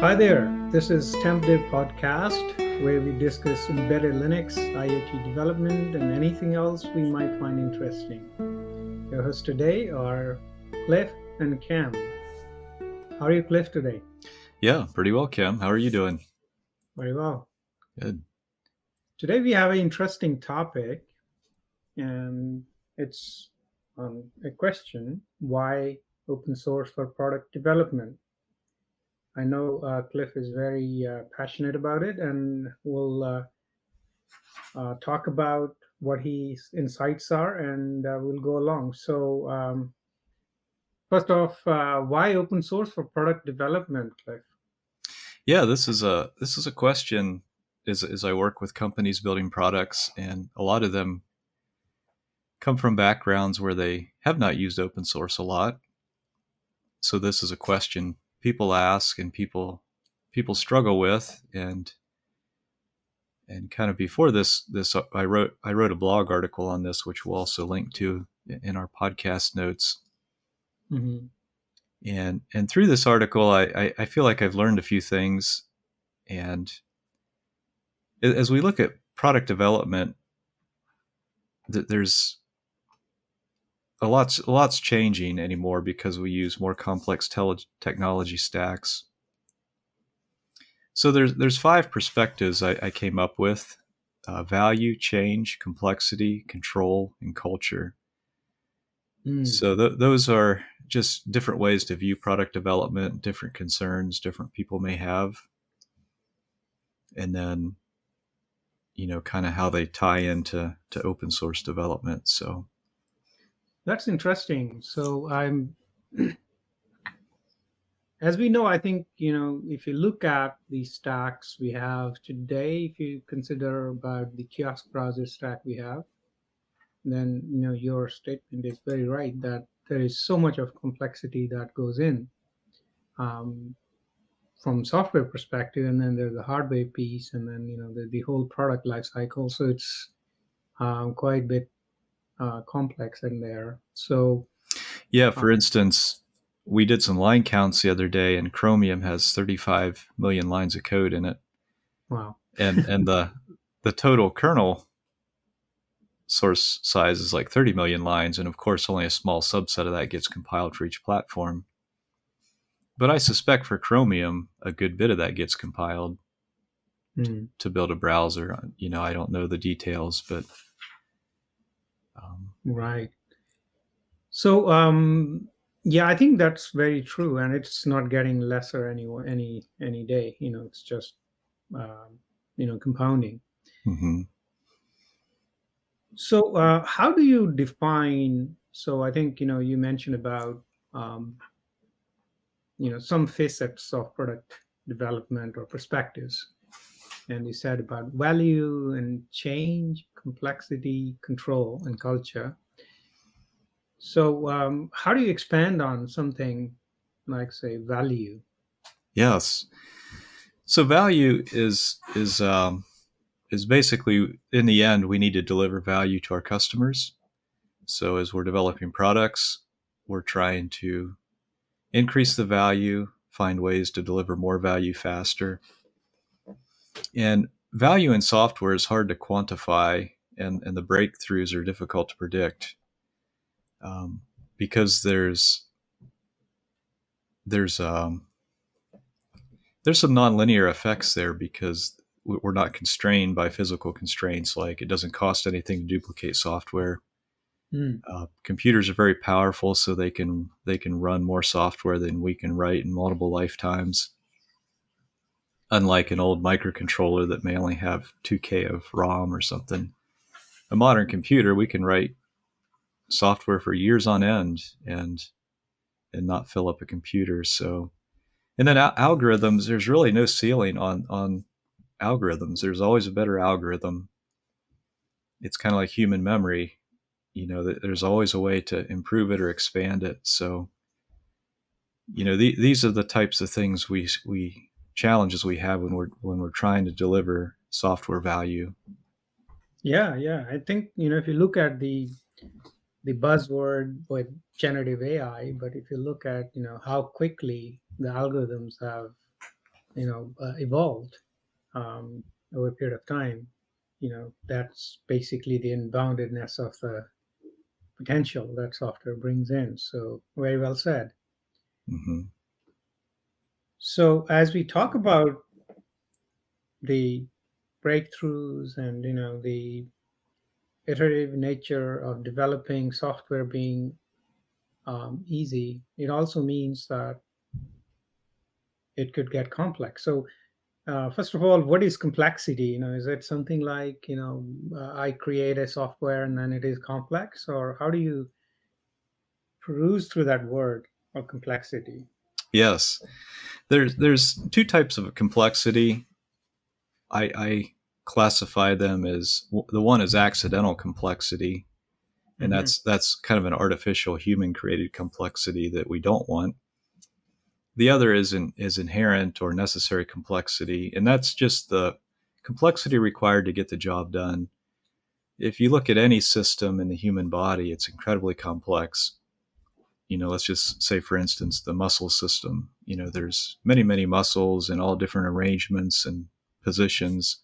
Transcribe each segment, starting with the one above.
Hi there. This is TMPDIR Podcast, where we discuss embedded Linux, IoT development, and anything else we might find interesting. Your hosts today are Cliff and Khem. How are you, Cliff, today? Yeah, pretty well, Khem. How are you doing? Very well. Good. Today we have an interesting topic, and it's um, a question why open source for product development? I know uh, Cliff is very uh, passionate about it, and we'll uh, uh talk about what his insights are, and uh, we'll go along. So, um, first off, uh, why open source for product development, Cliff? Yeah, this is a this is a question. As, as I work with companies building products, and a lot of them come from backgrounds where they have not used open source a lot. So this is a question people ask and people people struggle with and and kind of before this this I wrote I wrote a blog article on this which we'll also link to in our podcast notes. Mm-hmm. And and through this article, I, I, I feel like I've learned a few things, and as we look at product development, that there's a lot's a lot's changing anymore because we use more complex tele- technology stacks. So there's there's five perspectives I, I came up with: uh, value, change, complexity, control, and culture. Mm. So th- those are just different ways to view product development, different concerns different people may have, and then you know kind of how they tie into to open source development. So that's interesting. So I'm, as we know, I think you know if you look at the stacks we have today, if you consider about the kiosk browser stack we have, then you know your statement is very right that there is so much of complexity that goes in um, from software perspective, and then there's the hardware piece, and then you know the, the whole product life cycle. So it's um, quite a bit uh, complex in there. So, yeah, for um, instance, we did some line counts the other day, and Chromium has 35 million lines of code in it. Wow! and and the the total kernel source size is like 30 million lines, and of course, only a small subset of that gets compiled for each platform. But I suspect for Chromium, a good bit of that gets compiled mm. to build a browser. You know, I don't know the details, but um, right. So um, yeah, I think that's very true, and it's not getting lesser any any any day. You know, it's just um, you know compounding. Mm-hmm. So uh, how do you define? So I think you know you mentioned about um, you know some facets of product development or perspectives and you said about value and change, complexity, control, and culture. So, um, how do you expand on something like, say, value? Yes. So, value is is um, is basically in the end we need to deliver value to our customers. So, as we're developing products, we're trying to increase the value, find ways to deliver more value faster, and value in software is hard to quantify, and, and the breakthroughs are difficult to predict um, because there's there's um, there's some nonlinear effects there because we're not constrained by physical constraints like it doesn't cost anything to duplicate software mm. uh, computers are very powerful so they can they can run more software than we can write in multiple lifetimes unlike an old microcontroller that may only have 2K of ROM or something. A modern computer, we can write software for years on end and and not fill up a computer. So, and then al- algorithms, there's really no ceiling on on algorithms. There's always a better algorithm. It's kind of like human memory, you know. There's always a way to improve it or expand it. So, you know, the, these are the types of things we we challenges we have when we're when we're trying to deliver software value. Yeah, yeah. I think you know if you look at the the buzzword with generative AI, but if you look at you know how quickly the algorithms have you know uh, evolved um, over a period of time, you know that's basically the unboundedness of the potential that software brings in. So very well said. Mm-hmm. So as we talk about the breakthroughs and you know the iterative nature of developing software being um, easy, it also means that it could get complex. So, uh, first of all, what is complexity? You know, is it something like you know uh, I create a software and then it is complex, or how do you peruse through that word of complexity? Yes, there's there's two types of complexity. I, I classify them as the one is accidental complexity, and mm-hmm. that's that's kind of an artificial human created complexity that we don't want. The other is in, is inherent or necessary complexity, and that's just the complexity required to get the job done. If you look at any system in the human body, it's incredibly complex. You know, let's just say, for instance, the muscle system. You know, there's many, many muscles in all different arrangements and positions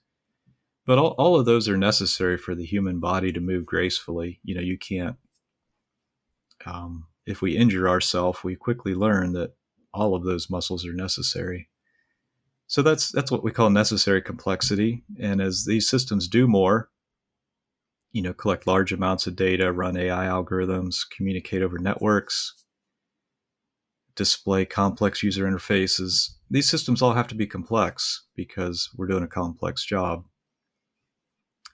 but all, all of those are necessary for the human body to move gracefully. You know you can't um, if we injure ourselves we quickly learn that all of those muscles are necessary. So that's that's what we call necessary complexity. And as these systems do more you know collect large amounts of data run ai algorithms communicate over networks display complex user interfaces these systems all have to be complex because we're doing a complex job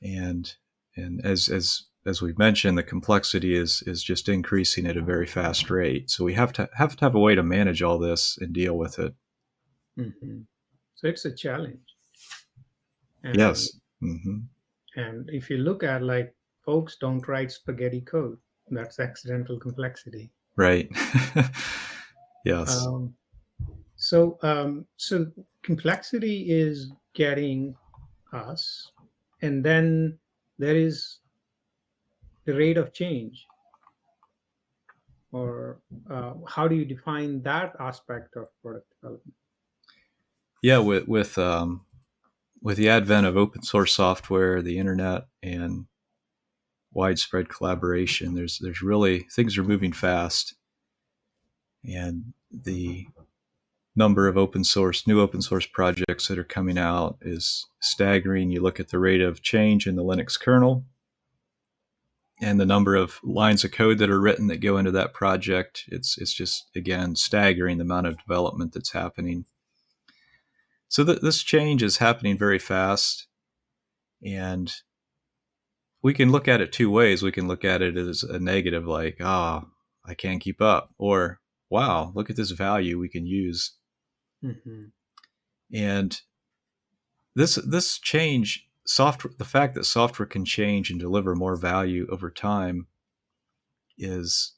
and and as as as we've mentioned, the complexity is is just increasing at a very fast rate. So we have to have to have a way to manage all this and deal with it. Mm-hmm. So it's a challenge. And, yes. Mm-hmm. And if you look at like folks don't write spaghetti code, that's accidental complexity. Right. yes. Um, so um, so complexity is getting us and then there is the rate of change. Or uh, how do you define that aspect of product development? Yeah with with um, with the advent of open source software the internet and widespread collaboration there's there's really things are moving fast. And the number of open source, new open source projects that are coming out is staggering. You look at the rate of change in the Linux kernel and the number of lines of code that are written that go into that project. It's, it's just, again, staggering the amount of development that's happening. So th- this change is happening very fast. And we can look at it two ways. We can look at it as a negative, like, ah, oh, I can't keep up, or wow, look at this value we can use Mm-hmm. And this this change software the fact that software can change and deliver more value over time is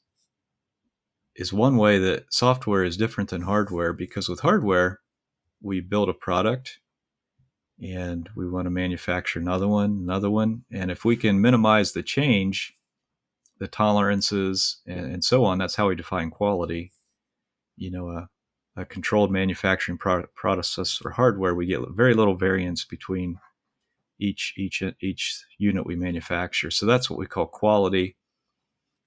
is one way that software is different than hardware because with hardware we build a product and we want to manufacture another one another one and if we can minimize the change the tolerances and, and so on that's how we define quality you know a, a controlled manufacturing pro- process for hardware, we get very little variance between each each each unit we manufacture. So that's what we call quality.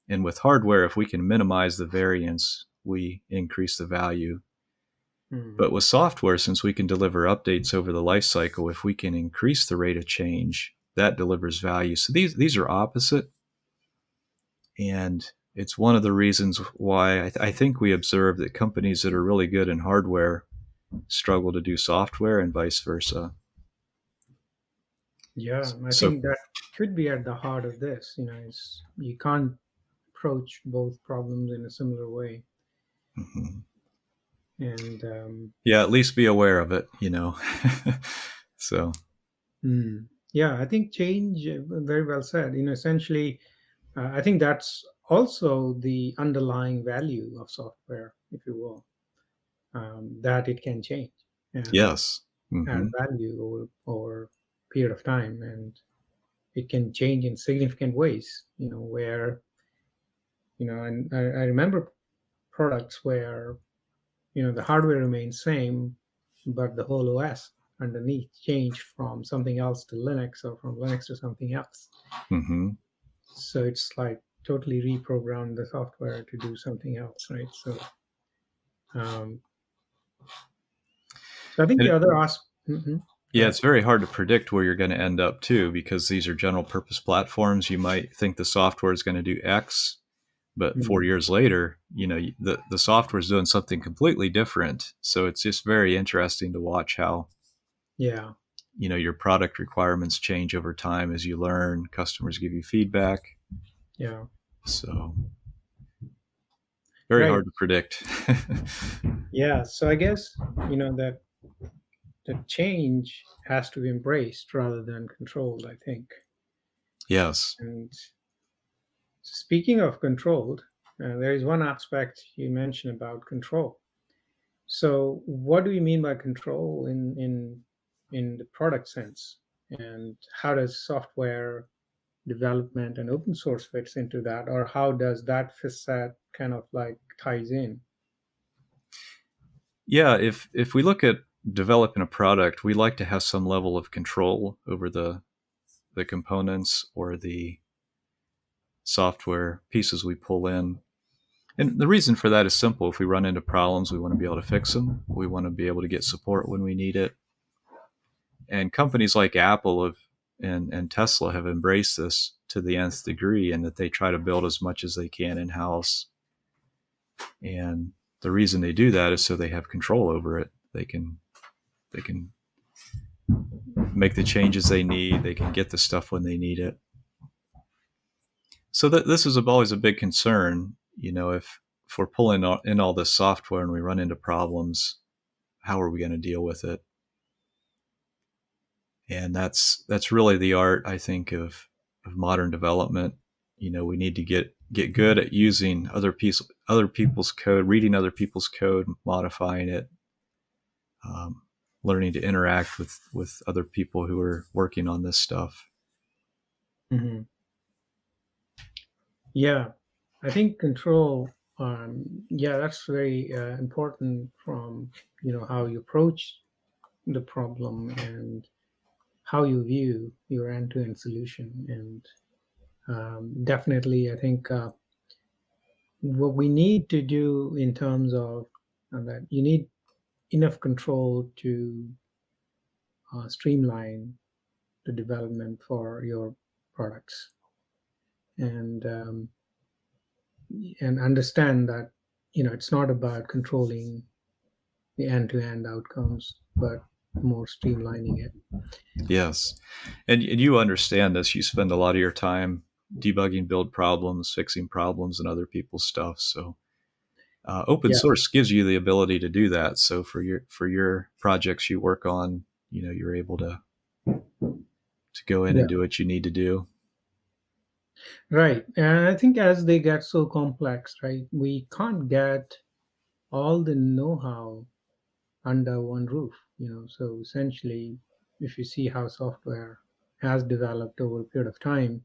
And with hardware, if we can minimize the variance, we increase the value. Mm. But with software, since we can deliver updates over the life cycle, if we can increase the rate of change, that delivers value. So these these are opposite. And it's one of the reasons why I, th- I, think we observe that companies that are really good in hardware struggle to do software and vice versa. Yeah, I so, think that could be at the heart of this. You know, it's, you can't approach both problems in a similar way. Mm-hmm. And um, yeah, at least be aware of it. You know, so. Mm, yeah, I think change. Uh, very well said. You know, essentially, uh, I think that's also the underlying value of software, if you will, um, that it can change. And yes. Mm-hmm. Add value over, over period of time, and it can change in significant ways. You know where, you know, and I, I remember products where, you know, the hardware remains same, but the whole OS underneath changed from something else to Linux or from Linux to something else. Mm-hmm. So it's like totally reprogram the software to do something else, right? So, um, so I think And the other aspect. hmm Yeah, it's very hard to predict where you're going to end up too, because these are general purpose platforms. You might think the software is going to do X, but Mhm. four years later, you know, the the software is doing something completely different. So it's just very interesting to watch how Yeah. you know your product requirements change over time as you learn. Customers give you feedback, Yeah. so very Right. hard to predict. Yeah. So I guess, you know, that the change has to be embraced rather than controlled, I think. yes. And speaking of controlled, uh, there is one aspect you mentioned about control. So, what do you mean by control in in in the product sense, and how does software development and open source fits into that, or how does that facet kind of like ties in? Yeah, if if we look at developing a product, we like to have some level of control over the the components or the software pieces we pull in. And the reason for that is simple. If we run into problems, we want to be able to fix them. We want to be able to get support when we need it. And companies like Apple have and, and Tesla have embraced this to the nth degree and that they try to build as much as they can in house. And the reason they do that is so they have control over it. They can they can make the changes they need. They can get the stuff when they need it. So that this is always a big concern. You know, if if we're pulling in all this software and we run into problems, how are we going to deal with it? And that's that's really the art, I think, of of modern development. You know, we need to get get good at using other piece other people's code, reading other people's code, modifying it, um, learning to interact with with other people who are working on this stuff. hmm Yeah, I think control. Um, yeah, that's very uh, important from you know how you approach the problem and how you view your end-to-end solution. And um, definitely, I think uh, what we need to do in terms of uh, that you need enough control to uh, streamline the development for your products and um, and understand that you know it's not about controlling the end-to-end outcomes but more streamlining it Yes, and and you understand this. You spend a lot of your time debugging build problems, fixing problems, and other people's stuff. So. Uh, open Yeah. source gives you the ability to do that. So for your for your projects you work on, you know you're able to to go in Yeah. and do what you need to do. right and i think as they get so complex right we can't get all the know-how under one roof you know so essentially if you see how software has developed over a period of time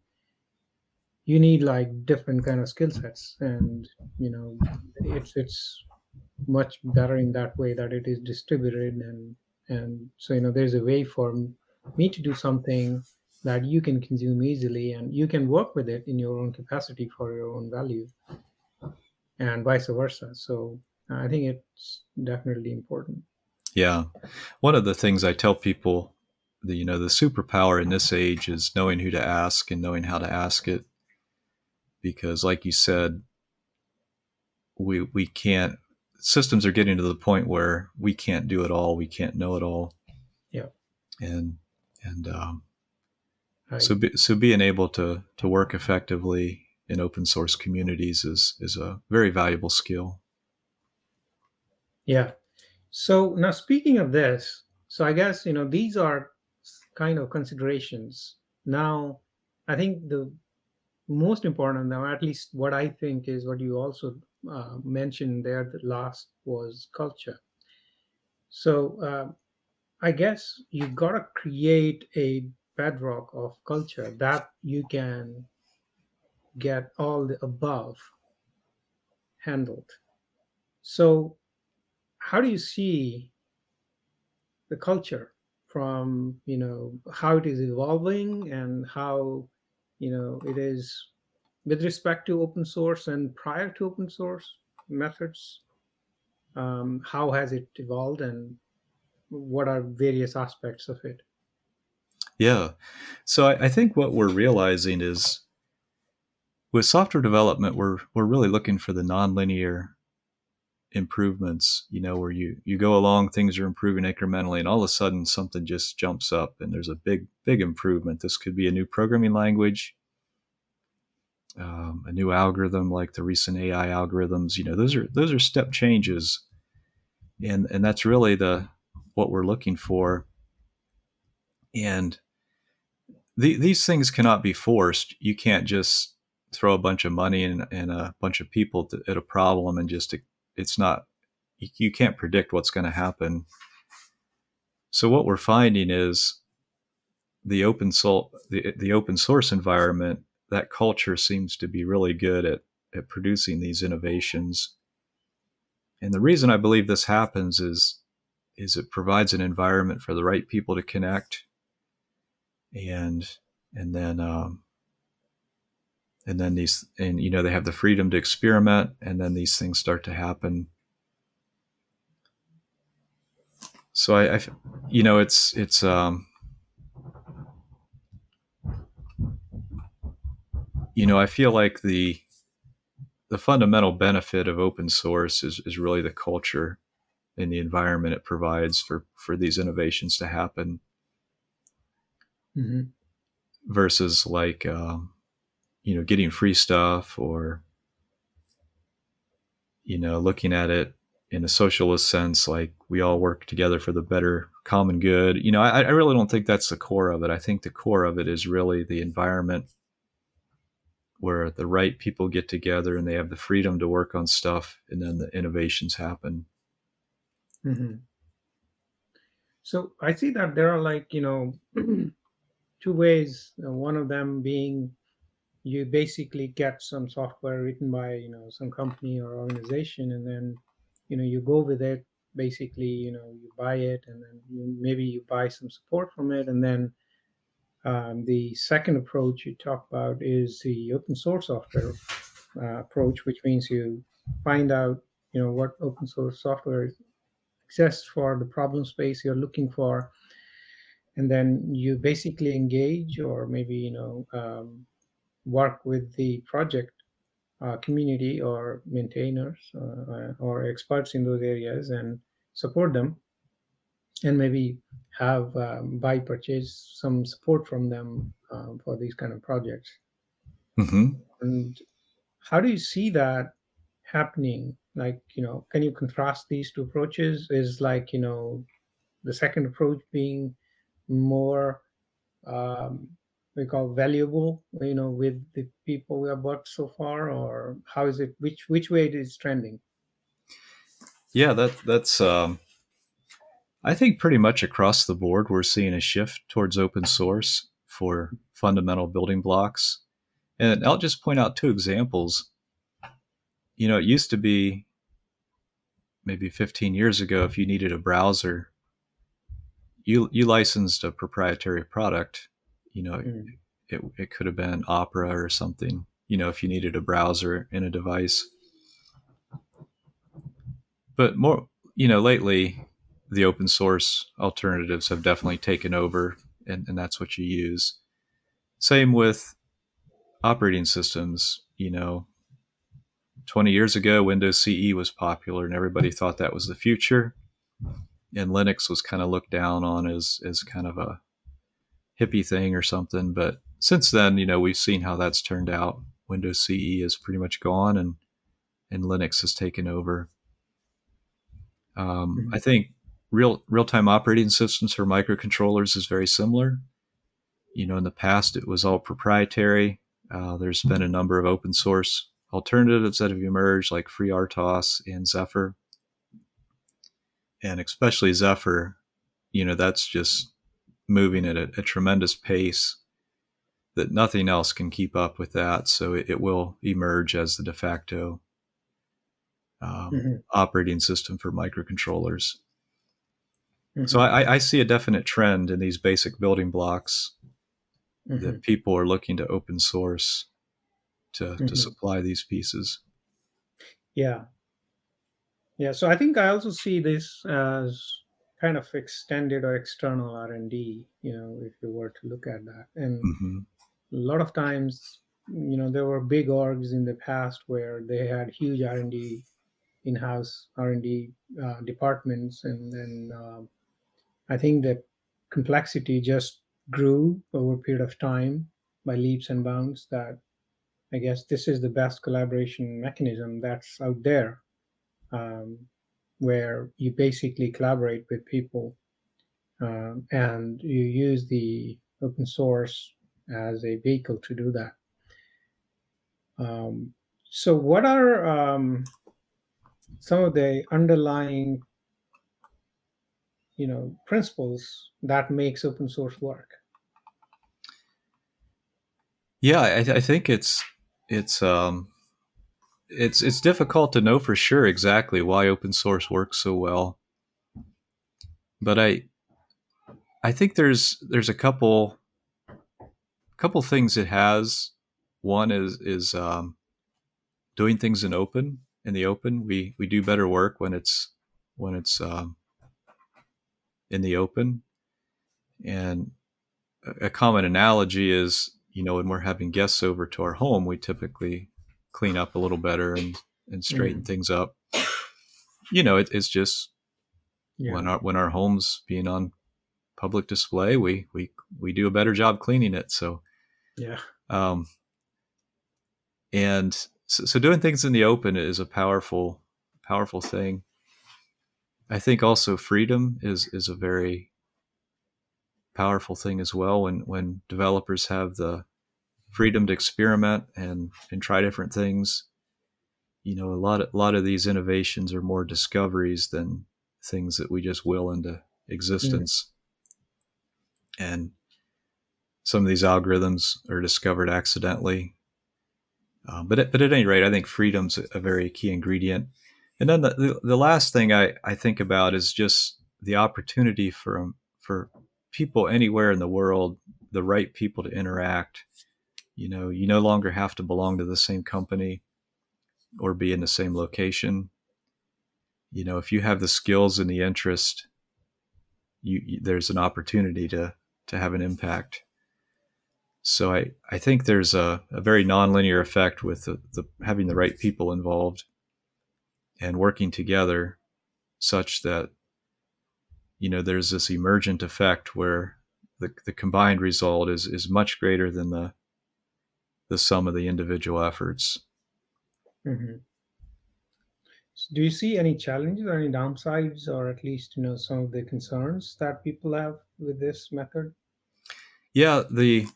you need like different kind of skill sets. And you know it's it's much better in that way that it is distributed. And and so you know there's a way for me to do something that you can consume easily and you can work with it in your own capacity for your own value and vice versa. So i think it's definitely important Yeah. One of the things I tell people, the, you know, the superpower in this age is knowing who to ask and knowing how to ask it. Because, like you said, we we can't. Systems are getting to the point where we can't do it all. We can't know it all. Yeah. And and um, right? so be, so being able to to work effectively in open source communities is is a very valuable skill. Yeah. So now speaking of this, so I guess you know these are kind of considerations. Now, I think the most important now, at least what I think is what you also uh, mentioned there. The last was culture. So uh, I guess you've gotta create a bedrock of culture that you can get all the above handled. So how do you see the culture from you know how it is evolving and how you know it is with respect to open source and prior to open source methods? Um, how has it evolved and what are various aspects of it? Yeah. So I, I think what we're realizing is with software development we're we're really looking for the nonlinear improvements you know where you you go along things are improving incrementally and all of a sudden something just jumps up and there's a big big improvement. This could be a new programming language um, a new algorithm like the recent ai algorithms you know those are those are step changes. And and that's really the what we're looking for. And the, these things cannot be forced. You can't just throw a bunch of money and, and a bunch of people to, at a problem and just it's not you, can't predict what's going to happen. So what we're finding is the open source the, the open source environment that culture seems to be really good at at producing these innovations. And the reason I believe this happens is is it provides an environment for the right people to connect and and then um, and then these and you know they have the freedom to experiment and then these things start to happen so i, I you know it's it's um you know i feel like the the fundamental benefit of open source is, is really the culture and the environment it provides for for these innovations to happen mm-hmm. versus like um, you know getting free stuff or you know looking at it in a socialist sense like we all work together for the better common good. You know I, I really don't think that's the core of it. I think the core of it is really the environment where the right people get together and they have the freedom to work on stuff and then the innovations happen. Mm-hmm. so i see that there are like you know two ways one of them being you basically get some software written by you know some company or organization and then you know you go with it. Basically you know you buy it and then you, maybe you buy some support from it and then um, the second approach you talk about is the open source software uh, approach which means you find out you know what open source software exists for the problem space you're looking for and then you basically engage or maybe you know um, work with the project uh, community or maintainers uh, uh, or experts in those areas and support them. And maybe have um, buy purchase some support from them um, for these kind of projects. Mm-hmm. and how do you see that happening? Like you know can you contrast these two approaches? Is like you know the second approach being more um, we call valuable you know with the people we have worked so far or how is it which which way it is trending? Yeah that that's um i think pretty much across the board we're seeing a shift towards open source for fundamental building blocks. And i'll just point out two examples. You know it used to be maybe 15 years ago if you needed a browser you you licensed a proprietary product you know, mm. it, it could have been Opera or something, you know, if you needed a browser in a device. But more, you know, lately the open source alternatives have definitely taken over and, and that's what you use. Same with operating systems, you know, 20 years ago, Windows CE was popular and everybody thought that was the future. And Linux was kind of looked down on as, as kind of a hippie thing or something. But since then, you know, we've seen how that's turned out. Windows CE is pretty much gone, and and Linux has taken over. Um, mm-hmm. I think real real time operating systems for microcontrollers is very similar. You know, in the past it was all proprietary. Uh, there's been a number of open source alternatives that have emerged, like FreeRTOS and Zephyr, and especially Zephyr. You know, that's just moving at a, a, tremendous pace that nothing else can keep up with that. So it, it will emerge as the de facto um, mm-hmm. operating system for microcontrollers. Mm-hmm. So I, I, see a definite trend in these basic building blocks mm-hmm. that people are looking to open source to, mm-hmm. to supply these pieces. Yeah. Yeah. So I think I also see this as kind of extended or external R&D, you know, if you were to look at that. And mm-hmm. a lot of times, you know, there were big orgs in the past where they had huge R&D in-house R&D uh, departments, and then uh, I think that complexity just grew over a period of time by leaps and bounds. That I guess this is the best collaboration mechanism that's out there, um, where you basically collaborate with people um, and you use the open source as a vehicle to do that. Um, so, what are um, some of the underlying you know principles that makes open source work yeah i, I think it's it's um it's it's difficult to know for sure exactly why open source works so well but i i think there's there's a couple couple things it has one is is um, doing things in open in the open. We we do better work when it's when it's um, in the open. And a common analogy is, you know, when we're having guests over to our home, we typically clean up a little better and and straighten mm. things up. You know, it, it's just yeah. when our when our homes being on public display, we we we do a better job cleaning it. So yeah. Um, and so, so doing things in the open is a powerful powerful thing i think also freedom is is a very powerful thing as well when when developers have the freedom to experiment and and try different things you know a lot of a lot of these innovations are more discoveries than things that we just will into existence mm. and some of these algorithms are discovered accidentally um, but at, but at any rate, I think freedom's a very key ingredient. And then the, the, the last thing I, I think about is just the opportunity for for people anywhere in the world, the right people to interact. You know, you no longer have to belong to the same company or be in the same location. You know, if you have the skills and the interest, you, you there's an opportunity to to have an impact. So I, I think there's a, a very nonlinear effect with the, the, having the right people involved and working together such that you know there's this emergent effect where the, the combined result is is much greater than the the sum of the individual efforts. Mm-hmm. So do you see any challenges or any downsides, or at least you know some of the concerns that people have with this method? Yeah, the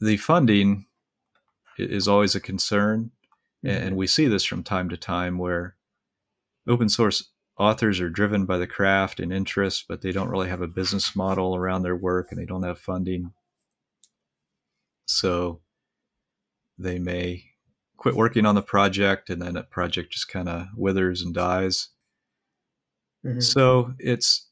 the funding is always a concern. Mm-hmm. And we see this from time to time where open source authors are driven by the craft and interest, but they don't really have a business model around their work and they don't have funding. So they may quit working on the project and then that project just kind of withers and dies. Mm-hmm. So it's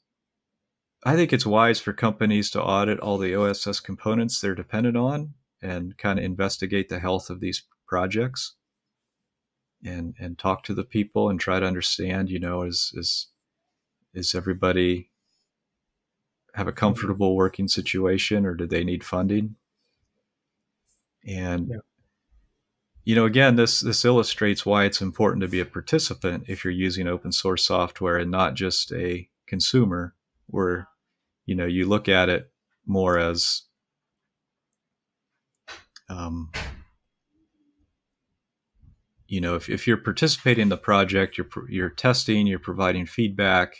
I think it's wise for companies to audit all the OSS components they're dependent on and kind of investigate the health of these projects and and talk to the people and try to understand you know is is is everybody have a comfortable working situation or do they need funding and yeah. You know again this this illustrates why it's important to be a participant if you're using open source software and not just a consumer where you know you look at it more as um, you know, if, if you're participating in the project, you're you're testing, you're providing feedback,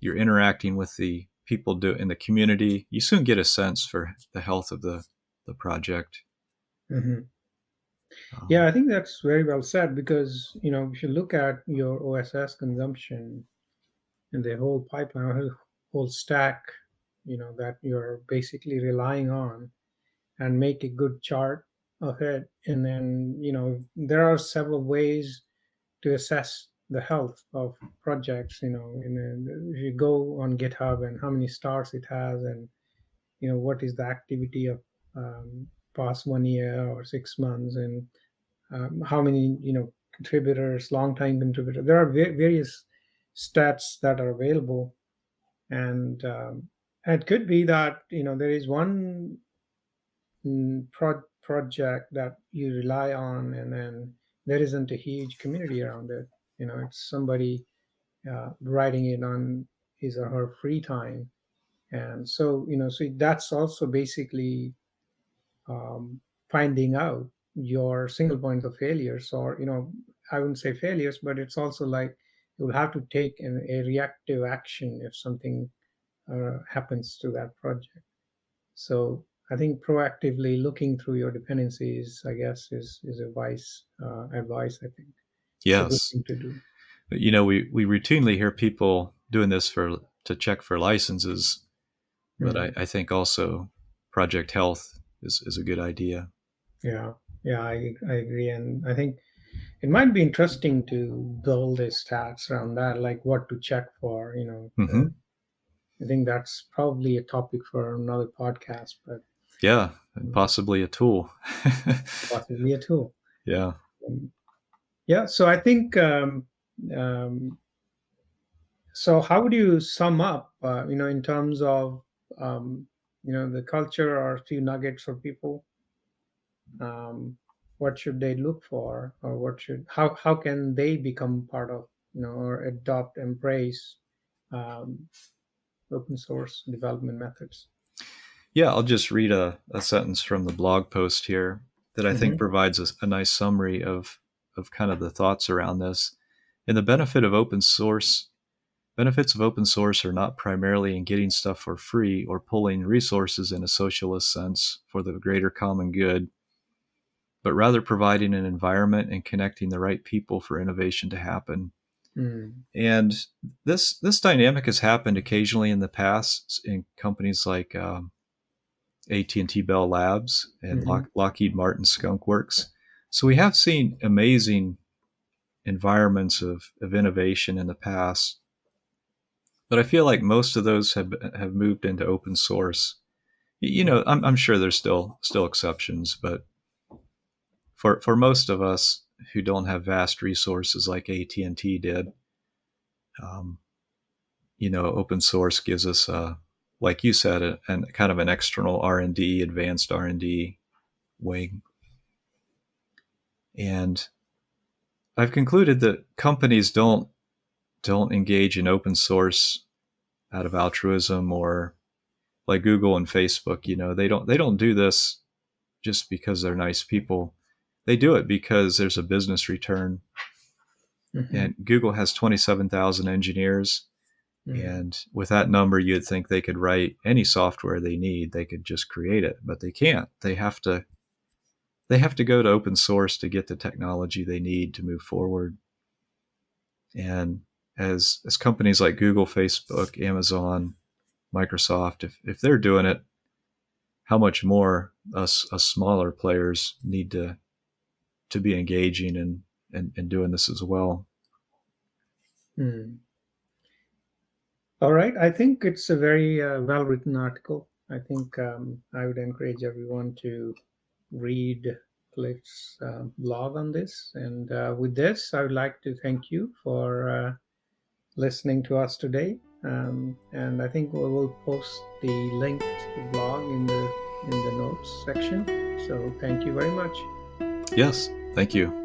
you're interacting with the people do in the community, you soon get a sense for the health of the the project. Mm-hmm. Um, yeah, I think that's very well said because you know if you look at your OSS consumption and the whole pipeline, or whole stack, you know that you're basically relying on, and make a good chart of it and then you know there are several ways to assess the health of projects. You know, in a, if you go on GitHub and how many stars it has, and you know what is the activity of um, past one year or six months, and um, how many you know contributors, long time contributors. There are va- various stats that are available, and um, it could be that you know there is one mm, pro- project that you rely on, and then there isn't a huge community around it. You know, it's somebody uh, writing it on his or her free time, and so you know, so that's also basically um, finding out your single points of failures, or you know, I wouldn't say failures, but it's also like you'll have to take an, a reactive action if something uh, happens to that project. So I think proactively looking through your dependencies, I guess, is is a wise uh, advice. I think. Yes. To do. You know, we we routinely hear people doing this for to check for licenses, but mm-hmm. I, I think also project health is is a good idea. Yeah, yeah, I I agree, and I think it might be interesting to build a stats around that, like what to check for. You know, mm-hmm. I think that's probably a topic for another podcast, but yeah, and possibly a tool. possibly a tool. Yeah. Um, yeah. So I think. Um, um, so how would you sum up? Uh, you know, in terms of um, you know the culture or a few nuggets for people. Um, what should they look for, or what should how how can they become part of you know or adopt embrace um, open source development methods? Yeah, I'll just read a, a sentence from the blog post here that I mm-hmm. think provides a, a nice summary of, of kind of the thoughts around this. And the benefit of open source benefits of open source are not primarily in getting stuff for free or pulling resources in a socialist sense for the greater common good, but rather providing an environment and connecting the right people for innovation to happen. Mm. And this this dynamic has happened occasionally in the past in companies like um, AT&T Bell Labs and mm-hmm. Lock, Lockheed Martin Skunk Works. So we have seen amazing environments of, of innovation in the past, but I feel like most of those have have moved into open source. You know, I'm, I'm sure there's still still exceptions, but for for most of us who don't have vast resources like AT and T did, um, you know, open source gives us a like you said, a, and kind of an external R and D, advanced R and D wing. And I've concluded that companies don't don't engage in open source out of altruism or like Google and Facebook, you know, they don't they don't do this just because they're nice people. They do it because there's a business return. Mm-hmm. And Google has 27,000 engineers Mm-hmm. And with that number, you'd think they could write any software they need. They could just create it, but they can't. They have to they have to go to open source to get the technology they need to move forward. And as as companies like Google, Facebook, Amazon, Microsoft, if, if they're doing it, how much more us us smaller players need to to be engaging and and, and doing this as well. Hmm. All right. I think it's a very uh, well written article. I think um, I would encourage everyone to read Cliff's uh, blog on this. And uh, with this, I would like to thank you for uh, listening to us today. Um, and I think we will post the link to the blog in the in the notes section. So thank you very much. Yes, thank you.